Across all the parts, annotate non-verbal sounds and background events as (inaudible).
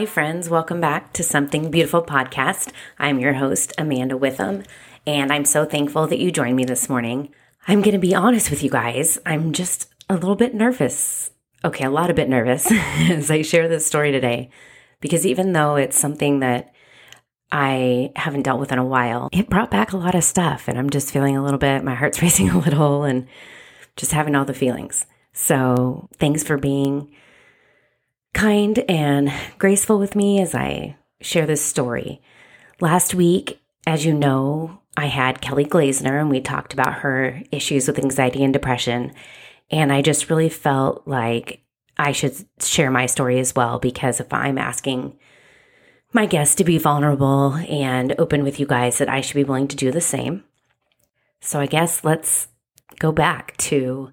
Hi, friends. Welcome back to Something Beautiful podcast. I'm your host, Amanda Witham, and I'm so thankful that you joined me this morning. I'm going to be honest with you guys. I'm just a little bit nervous. Okay, a lot of bit nervous (laughs) as I share this story today, because even though it's something that I haven't dealt with in a while, it brought back a lot of stuff, and I'm just feeling a little bit, my heart's (laughs) racing a little, and just having all the feelings. So, thanks for being kind and graceful with me as I share this story. Last week, as you know, I had Kelly Glazner and we talked about her issues with anxiety and depression. And I just really felt like I should share my story as well because if I'm asking my guests to be vulnerable and open with you guys, that I should be willing to do the same. So I guess let's go back to,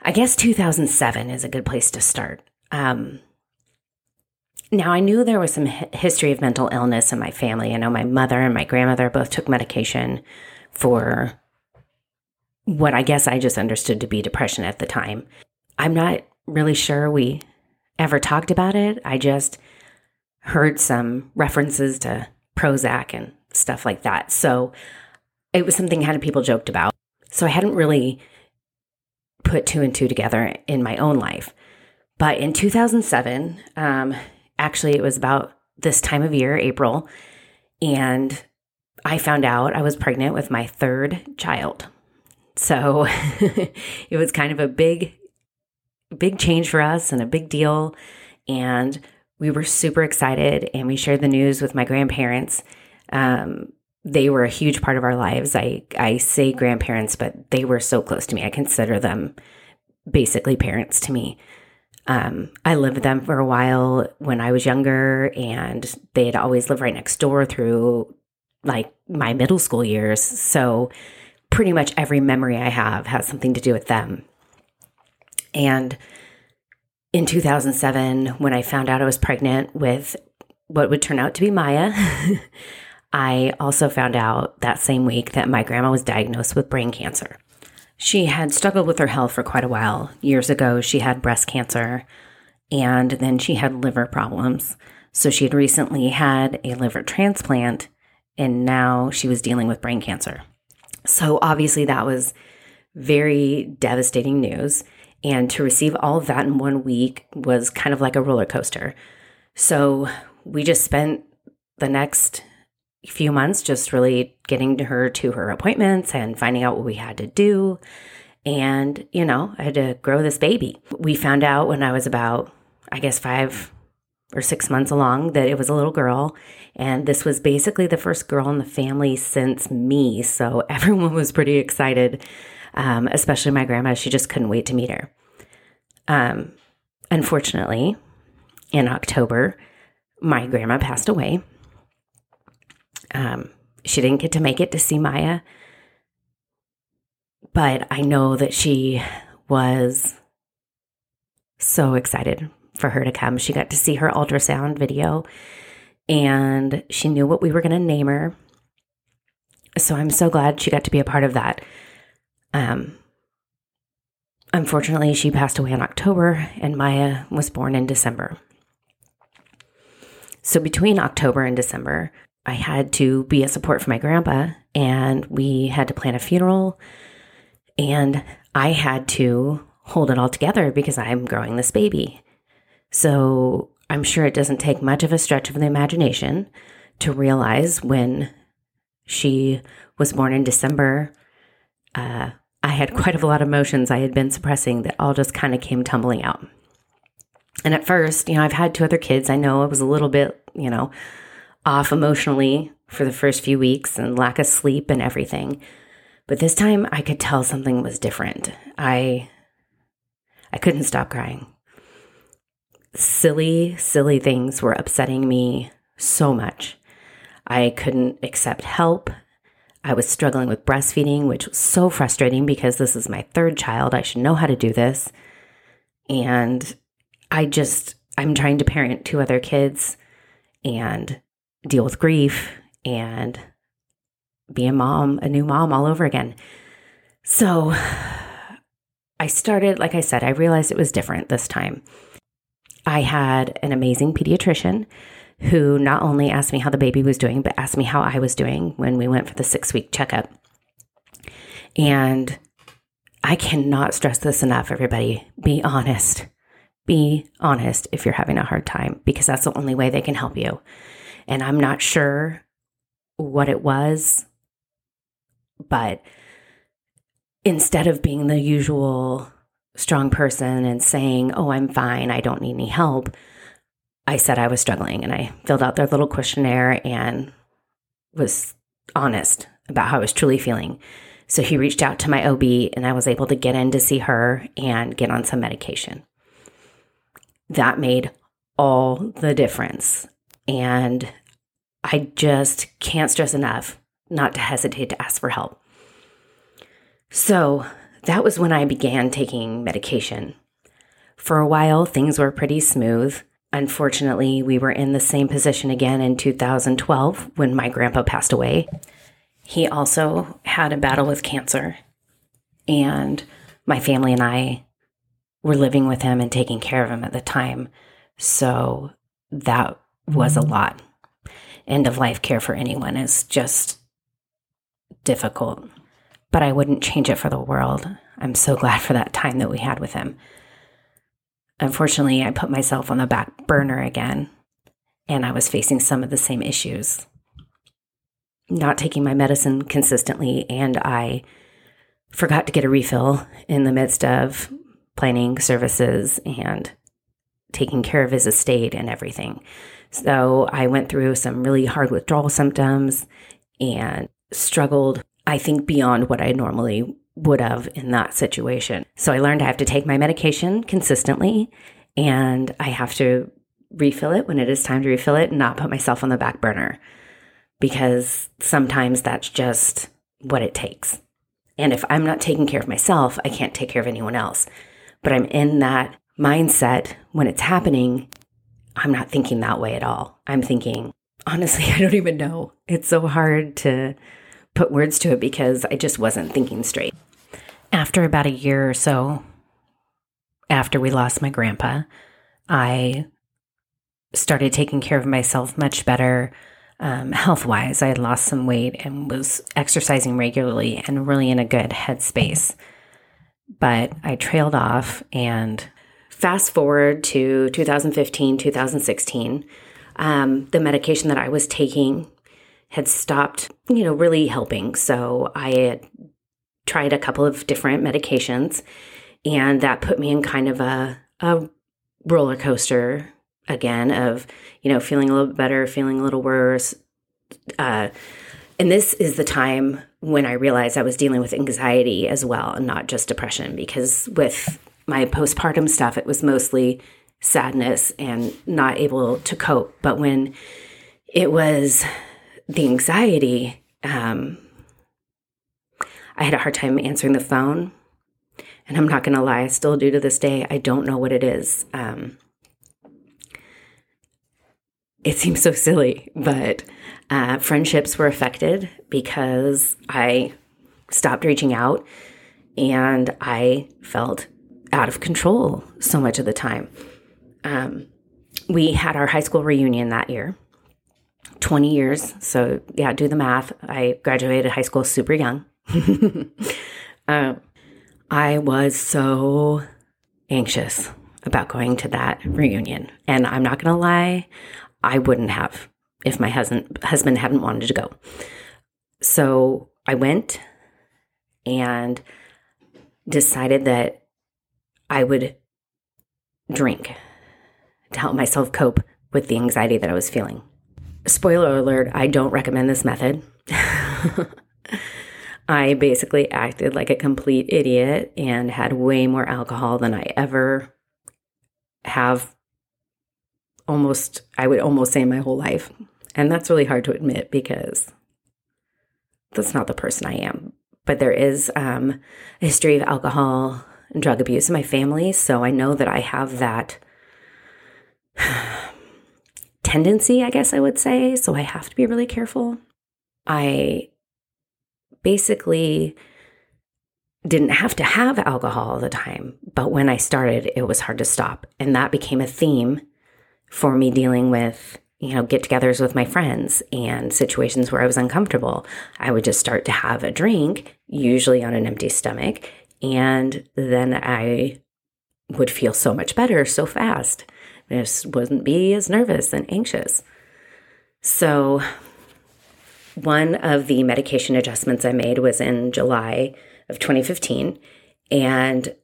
I guess 2007 is a good place to start. Um, now, I knew there was some history of mental illness in my family. I know my mother and my grandmother both took medication for what I guess I just understood to be depression at the time. I'm not really sure we ever talked about it. I just heard some references to Prozac and stuff like that. So it was something kind of people joked about. So I hadn't really put two and two together in my own life. But in 2007, um, actually, it was about this time of year, April, and I found out I was pregnant with my third child. So (laughs) it was kind of a big, big change for us and a big deal. And we were super excited and we shared the news with my grandparents. Um, they were a huge part of our lives. I, I say grandparents, but they were so close to me. I consider them basically parents to me. Um, I lived with them for a while when I was younger, and they had always lived right next door through like my middle school years. So, pretty much every memory I have has something to do with them. And in 2007, when I found out I was pregnant with what would turn out to be Maya, (laughs) I also found out that same week that my grandma was diagnosed with brain cancer. She had struggled with her health for quite a while. Years ago, she had breast cancer and then she had liver problems. So she had recently had a liver transplant and now she was dealing with brain cancer. So obviously, that was very devastating news. And to receive all of that in one week was kind of like a roller coaster. So we just spent the next few months just really getting her to her appointments and finding out what we had to do. And, you know, I had to grow this baby. We found out when I was about, I guess, five or six months along that it was a little girl. And this was basically the first girl in the family since me. So (laughs) everyone was pretty excited, um, especially my grandma. She just couldn't wait to meet her. Um, unfortunately, in October, my grandma passed away. Um, she didn't get to make it to see Maya, but I know that she was so excited for her to come. She got to see her ultrasound video and she knew what we were going to name her. So I'm so glad she got to be a part of that. Um, unfortunately, she passed away in October and Maya was born in December. So between October and December, I had to be a support for my grandpa, and we had to plan a funeral, and I had to hold it all together because I'm growing this baby. So I'm sure it doesn't take much of a stretch of the imagination to realize when she was born in December, uh, I had quite a lot of emotions I had been suppressing that all just kind of came tumbling out. And at first, you know, I've had two other kids. I know I was a little bit, you know, off emotionally for the first few weeks and lack of sleep and everything. But this time I could tell something was different. I I couldn't stop crying. Silly, silly things were upsetting me so much. I couldn't accept help. I was struggling with breastfeeding, which was so frustrating because this is my third child. I should know how to do this. And I just, I'm trying to parent two other kids and deal with grief and be a mom, a new mom all over again. So I started, like I said, I realized it was different this time. I had an amazing pediatrician who not only asked me how the baby was doing, but asked me how I was doing when we went for the six week checkup. And I cannot stress this enough, everybody. Be honest. Be honest if you're having a hard time, because that's the only way they can help you. And I'm not sure what it was, but instead of being the usual strong person and saying, Oh, I'm fine, I don't need any help, I said I was struggling and I filled out their little questionnaire and was honest about how I was truly feeling. So he reached out to my OB and I was able to get in to see her and get on some medication. That made all the difference. And I just can't stress enough not to hesitate to ask for help. So that was when I began taking medication. For a while, things were pretty smooth. Unfortunately, we were in the same position again in 2012 when my grandpa passed away. He also had a battle with cancer, and my family and I were living with him and taking care of him at the time. So that was a lot. End of life care for anyone is just difficult, but I wouldn't change it for the world. I'm so glad for that time that we had with him. Unfortunately, I put myself on the back burner again, and I was facing some of the same issues. Not taking my medicine consistently, and I forgot to get a refill in the midst of planning services and taking care of his estate and everything. So I went through some really hard withdrawal symptoms and struggled, I think, beyond what I normally would have in that situation. So I learned I have to take my medication consistently and I have to refill it when it is time to refill it and not put myself on the back burner because sometimes that's just what it takes. And if I'm not taking care of myself, I can't take care of anyone else. But I'm in that mindset when it's happening. I'm not thinking that way at all. I'm thinking, honestly, (laughs) I don't even know. It's so hard to put words to it because I just wasn't thinking straight. After about a year or so, after we lost my grandpa, I started taking care of myself much better um, health wise. I had lost some weight and was exercising regularly and really in a good headspace. But I trailed off and fast forward to 2015, 2016. Um, the medication that I was taking had stopped, you know, really helping. So I had tried a couple of different medications, and that put me in kind of a, a roller coaster again of, you know, feeling a little better, feeling a little worse. Uh, and this is the time when I realized I was dealing with anxiety as well, and not just depression, because with my postpartum stuff, it was mostly sadness and not able to cope. But when it was the anxiety, um, I had a hard time answering the phone. And I'm not going to lie, I still do to this day. I don't know what it is. Um, it seems so silly, but uh, friendships were affected because I stopped reaching out and I felt out of control so much of the time. Um, we had our high school reunion that year, 20 years. So, yeah, do the math. I graduated high school super young. (laughs) um, I was so anxious about going to that reunion. And I'm not going to lie, I wouldn't have if my husband husband hadn't wanted to go. So I went and decided that I would drink to help myself cope with the anxiety that I was feeling. Spoiler alert, I don't recommend this method. (laughs) I basically acted like a complete idiot and had way more alcohol than I ever have almost, I would almost say my whole life. And that's really hard to admit because that's not the person I am. But there is um, a history of alcohol and drug abuse in my family. So I know that I have that (sighs) tendency, I guess I would say. So I have to be really careful. I basically didn't have to have alcohol all the time. But when I started, it was hard to stop. And that became a theme for me dealing with, you know, get togethers with my friends and situations where I was uncomfortable. I would just start to have a drink, usually on an empty stomach. And then I would feel so much better so fast. I just wouldn't be as nervous and anxious. So, one of the medication adjustments I made was in July of 2015. And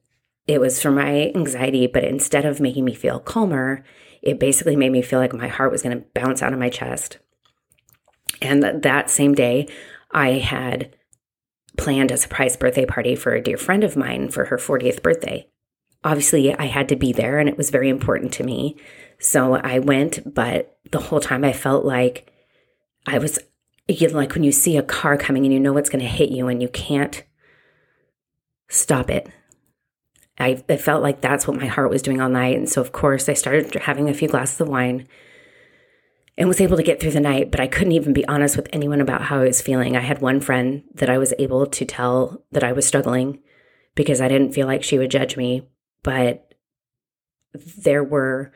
it was for my anxiety, but instead of making me feel calmer, it basically made me feel like my heart was going to bounce out of my chest. And that same day, I had planned a surprise birthday party for a dear friend of mine for her 40th birthday. Obviously, I had to be there and it was very important to me. So I went, but the whole time I felt like I was you know, like when you see a car coming and you know what's going to hit you and you can't stop it. I, I felt like that's what my heart was doing all night. And so, of course, I started having a few glasses of wine and was able to get through the night, but I couldn't even be honest with anyone about how I was feeling. I had one friend that I was able to tell that I was struggling because I didn't feel like she would judge me, but there were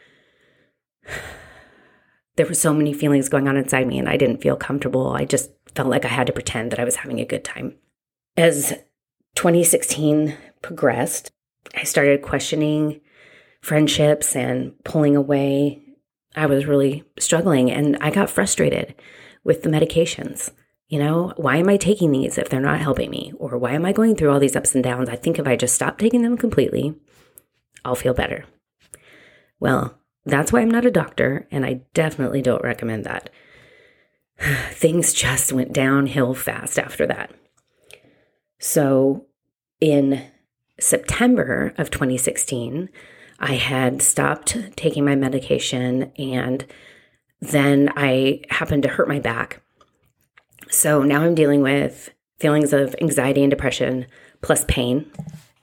there were so many feelings going on inside me and I didn't feel comfortable. I just felt like I had to pretend that I was having a good time. As 2016 progressed, I started questioning friendships and pulling away. I was really struggling and I got frustrated with the medications. You know, why am I taking these if they're not helping me? Or why am I going through all these ups and downs? I think if I just stop taking them completely, I'll feel better. Well, that's why I'm not a doctor, and I definitely don't recommend that. (sighs) Things just went downhill fast after that. So in September of 2016, I had stopped taking my medication and then I happened to hurt my back. So now I'm dealing with feelings of anxiety and depression plus pain.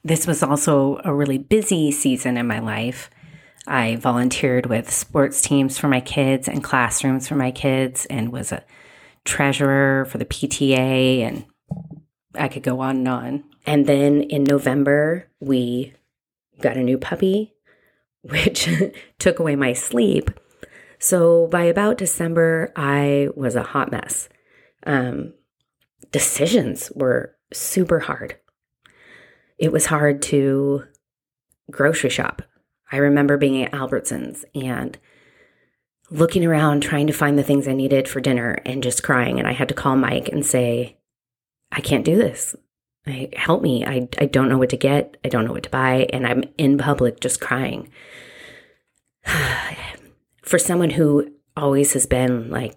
This was also a really busy season in my life. I volunteered with sports teams for my kids and classrooms for my kids and was a treasurer for the PTA and I could go on and on. And then in November, we got a new puppy, which (laughs) took away my sleep. So by about December, I was a hot mess. Um, decisions were super hard. It was hard to grocery shop. I remember being at Albertsons and looking around trying to find the things I needed for dinner and just crying. And I had to call Mike and say, I can't do this. I, help me. I, I don't know what to get. I don't know what to buy. And I'm in public just crying. (sighs) for someone who always has been like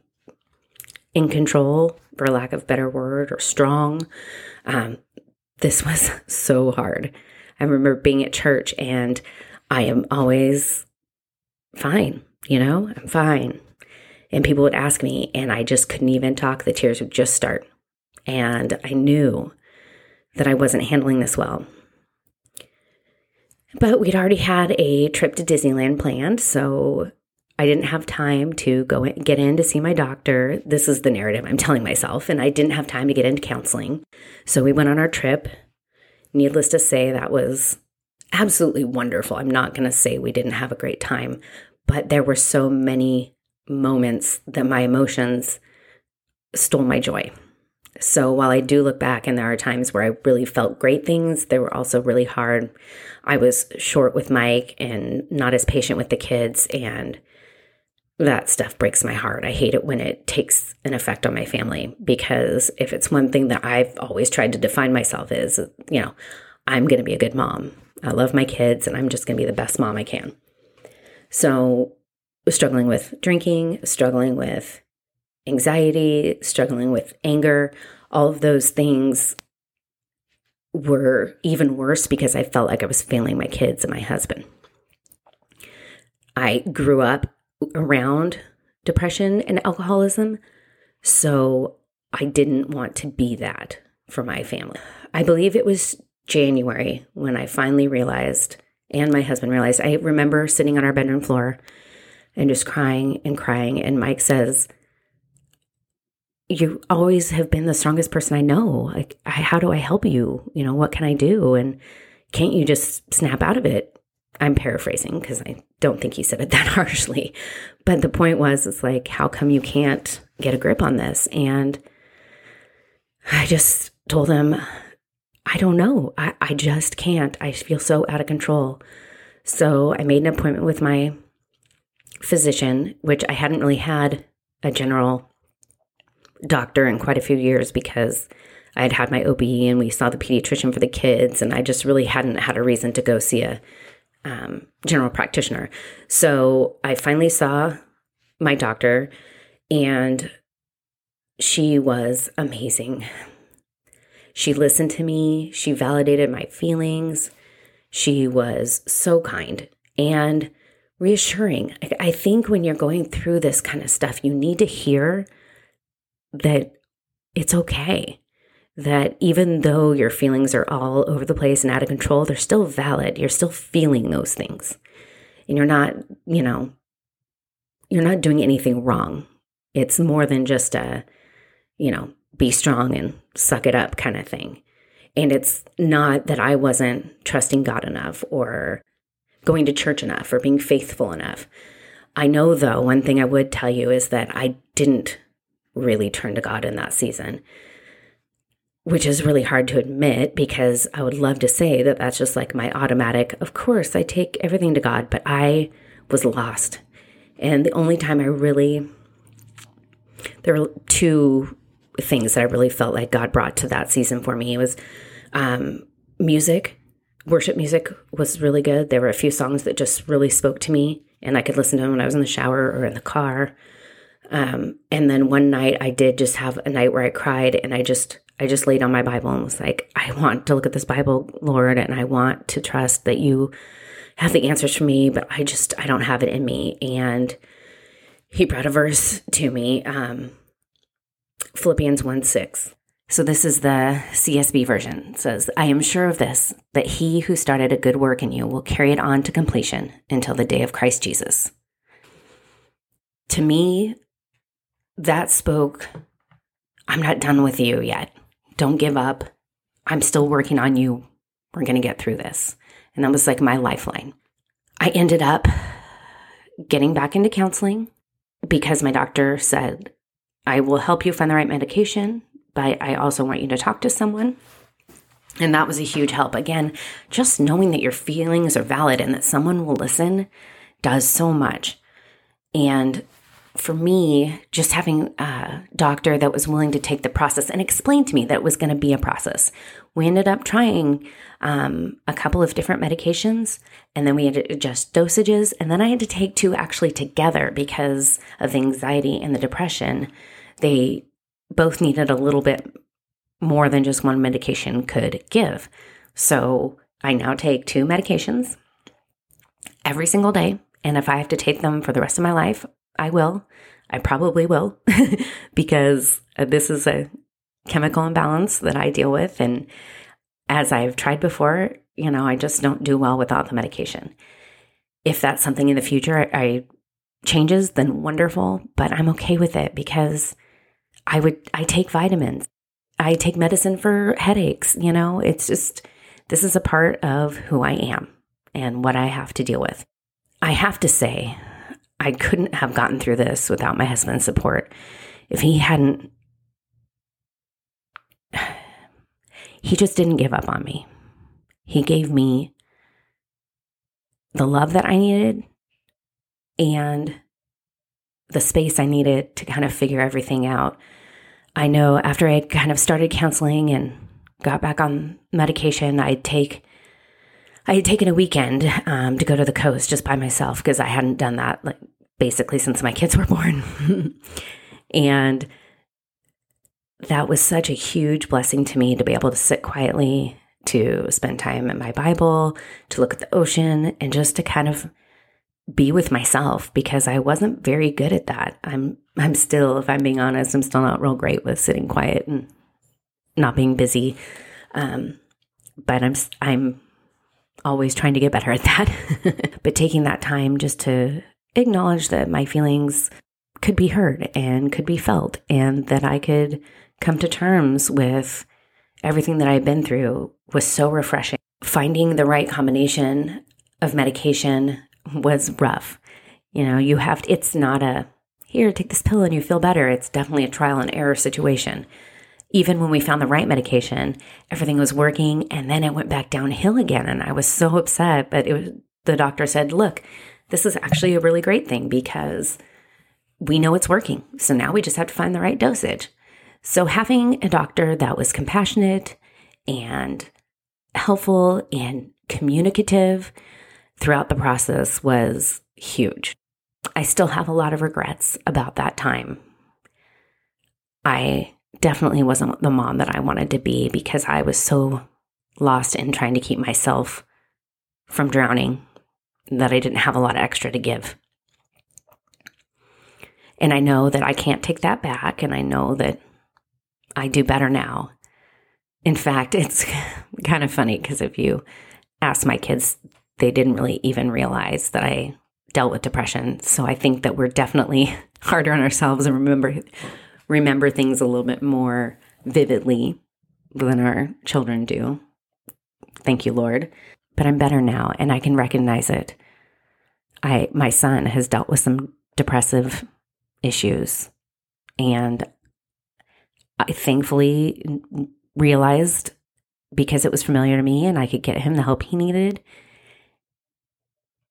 in control, for lack of better word, or strong, um, this (laughs) was so hard. I remember being at church and I am always fine, you know, I'm fine. And people would ask me, and I just couldn't even talk. The tears would just start. And I knew that I wasn't handling this well. But we'd already had a trip to Disneyland planned, so I didn't have time to go in, get in to see my doctor. This is the narrative I'm (laughs) telling myself, and I didn't have time to get into counseling. So we went on our trip. Needless to say, that was absolutely wonderful. I'm not going to say we didn't have a great time, but there were so many moments that my emotions stole my joy. So while I do look back and there are times where I really felt great things, they were also really hard. I was short with Mike and not as patient with the kids and that stuff breaks my heart. I hate it when it takes an effect on my family because if it's one thing that I've always tried to define myself is, you know, I'm going to be a good mom. I love my kids and I'm just going to be the best mom I can. So, struggling with drinking, struggling with anxiety, struggling with anger, all of those things were even worse because I felt like I was failing my kids and my husband. I grew up around depression and alcoholism, so I didn't want to be that for my family. I believe it was January when I finally realized, and my husband realized, I remember sitting on our bedroom floor and just crying and crying. And Mike says, you always have been the strongest person I know. Like, I, how do I help you? You know, what can I do? And can't you just snap out of it? I'm paraphrasing because I don't think he said it (laughs) that harshly. But the point was, it's like, how come you can't get a grip on this? And I just told him, I don't know. I, I just can't. I feel so out of control. So I made an appointment with my physician, which I hadn't really had a general doctor in quite a few years because I had had my OB and we saw the pediatrician for the kids, and I just really hadn't had a reason to go see a um, general practitioner. So I finally saw my doctor, and she was amazing. She listened to me, she validated my feelings. She was so kind and reassuring. I think when you're going through this kind of stuff, you need to hear that it's okay. That even though your feelings are all over the place and out of control, they're still valid. You're still feeling those things. And you're not, you know, you're not doing anything wrong. It's more than just a, you know, be strong and suck it up kind of thing. And it's not that I wasn't trusting God enough or going to church enough or being faithful enough. I know, though, one thing I would tell you is that I didn't really turn to God in that season, which is really hard to admit because I would love to say that that's just like my automatic, of course, I take everything to God, but I was lost. And the only time I really, there were two things that I really felt like God brought to that season for me. It was um, music. Worship music was really good. There were a few songs that just really spoke to me, and I could listen to them when I was in the shower or in the car. Um, and then one night I did just have a night where I cried and I just I just laid on my Bible and was like, I want to look at this Bible, Lord, and I want to trust that you have the answers for me, but I just I don't have it in me. And he brought a verse to me, um, Philippians 1 6. So this is the CSB version. It says, I am sure of this, that he who started a good work in you will carry it on to completion until the day of Christ Jesus. To me, that spoke, I'm not done with you yet. Don't give up. I'm still working on you. We're going to get through this. And that was like my lifeline. I ended up getting back into counseling because my doctor said, I will help you find the right medication, but I also want you to talk to someone. And that was a huge help. Again, just knowing that your feelings are valid and that someone will listen does so much. And for me, just having a doctor that was willing to take the process and explain to me that it was going to be a process. We ended up trying um, a couple of different medications, and then we had to adjust dosages. And then I had to take two actually together because of the anxiety and the depression. They both needed a little bit more than just one medication could give. So I now take two medications every single day. And if I have to take them for the rest of my life, I will. I probably will (laughs) because uh, this is a chemical imbalance that I deal with. And as I've tried before, you know, I just don't do well without the medication. If that's something in the future I, I changes, then wonderful, but I'm okay with it because I would, I take vitamins. I take medicine for headaches. You know, it's just, this is a part of who I am and what I have to deal with. I have to say, I couldn't have gotten through this without my husband's support. If he hadn't, (sighs) he just didn't give up on me. He gave me the love that I needed and the space I needed to kind of figure everything out. I know after I kind of started counseling and got back on medication, I'd take I had taken a weekend um, to go to the coast just by myself because I hadn't done that like basically since my kids (laughs) were born. and that was such a huge blessing to me to be able to sit quietly, to spend time in my Bible, to look at the ocean, and just to kind of be with myself because I wasn't very good at that. I'm I'm still, if I'm being honest, I'm still not real great with sitting quiet and not being busy. Um, but I'm I'm always trying to get better at that. (laughs) but taking that time just to acknowledge that my feelings could be heard and could be felt, and that I could come to terms with everything that I've been through was so refreshing. Finding the right combination of medication was rough. You know, you have, to, it's not a, here, take this pill and you feel better. It's definitely a trial and error situation. Even when we found the right medication, everything was working and then it went back downhill again. And I was so upset, but it was, the doctor said, look, this is actually a really great thing because we know it's working. So now we just have to find the right dosage. So having a doctor that was compassionate and helpful and communicative throughout the process was huge. I still have a lot of regrets about that time. I definitely wasn't the mom that I wanted to be because I was so lost in trying to keep myself from drowning that I didn't have a lot of extra to give. And I know that I can't take that back. And I know that I do better now. In fact, (laughs) it's kind of funny because if you ask my kids, they didn't really even realize that I dealt with depression. So I think that we're definitely (laughs) harder on ourselves and remember remember things a little bit more vividly than our children do. Thank you, Lord. But I'm better now and I can recognize it. I my son has dealt with some depressive issues and I thankfully realized because it was familiar to me and I could get him the help he needed.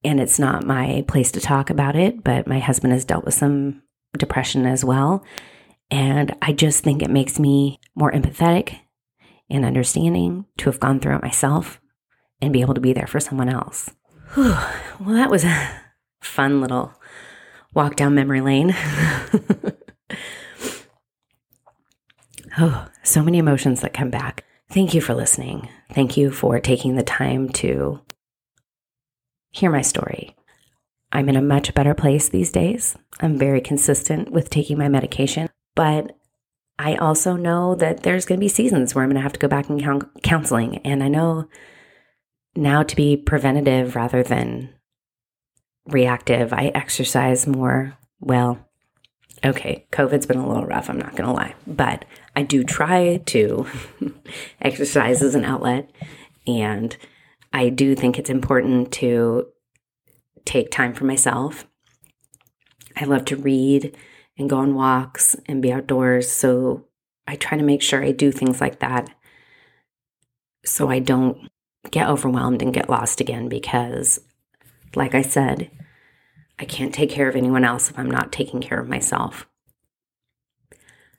And it's not my place to talk about it, but my husband has dealt with some depression as well. And I just think it makes me more empathetic and understanding to have gone through it myself and be able to be there for someone else. Whew. Well, that was a fun little walk down memory lane. (laughs) oh, so many emotions that come back. Thank you for listening. Thank you for taking the time to hear my story. I'm in a much better place these days. I'm very consistent with taking my medication. But I also know that there's going to be seasons where I'm going to have to go back and counseling. And I know now to be preventative rather than reactive, I exercise more. Well, okay, COVID's been a little rough, I'm not going to lie. But I do try to (laughs) exercise as an outlet. And I do think it's important to take time for myself. I love to read and go on walks and be outdoors. So I try to make sure I do things like that so I don't get overwhelmed and get lost again because, like I said, I can't take care of anyone else if I'm not taking care of myself.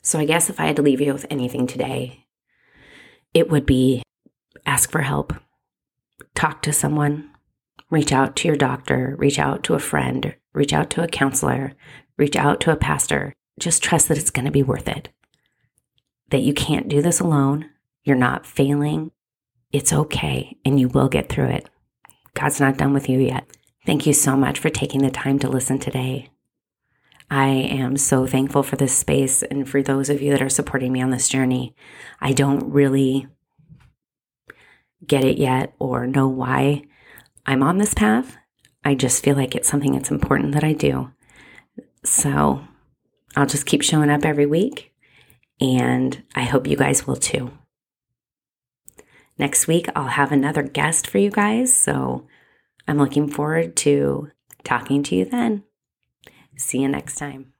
So I guess if I had to leave you with anything today, it would be ask for help, talk to someone, reach out to your doctor, reach out to a friend, reach out to a counselor, reach out to a pastor. Just trust that it's going to be worth it. That you can't do this alone. You're not failing. It's okay, and you will get through it. God's not done with you yet. Thank you so much for taking the time to listen today. I am so thankful for this space and for those of you that are supporting me on this journey. I don't really get it yet or know why I'm on this path. I just feel like it's something that's important that I do. So I'll just keep showing up every week, and I hope you guys will too. Next week, I'll have another guest for you guys, so I'm looking forward to talking to you then. See you next time.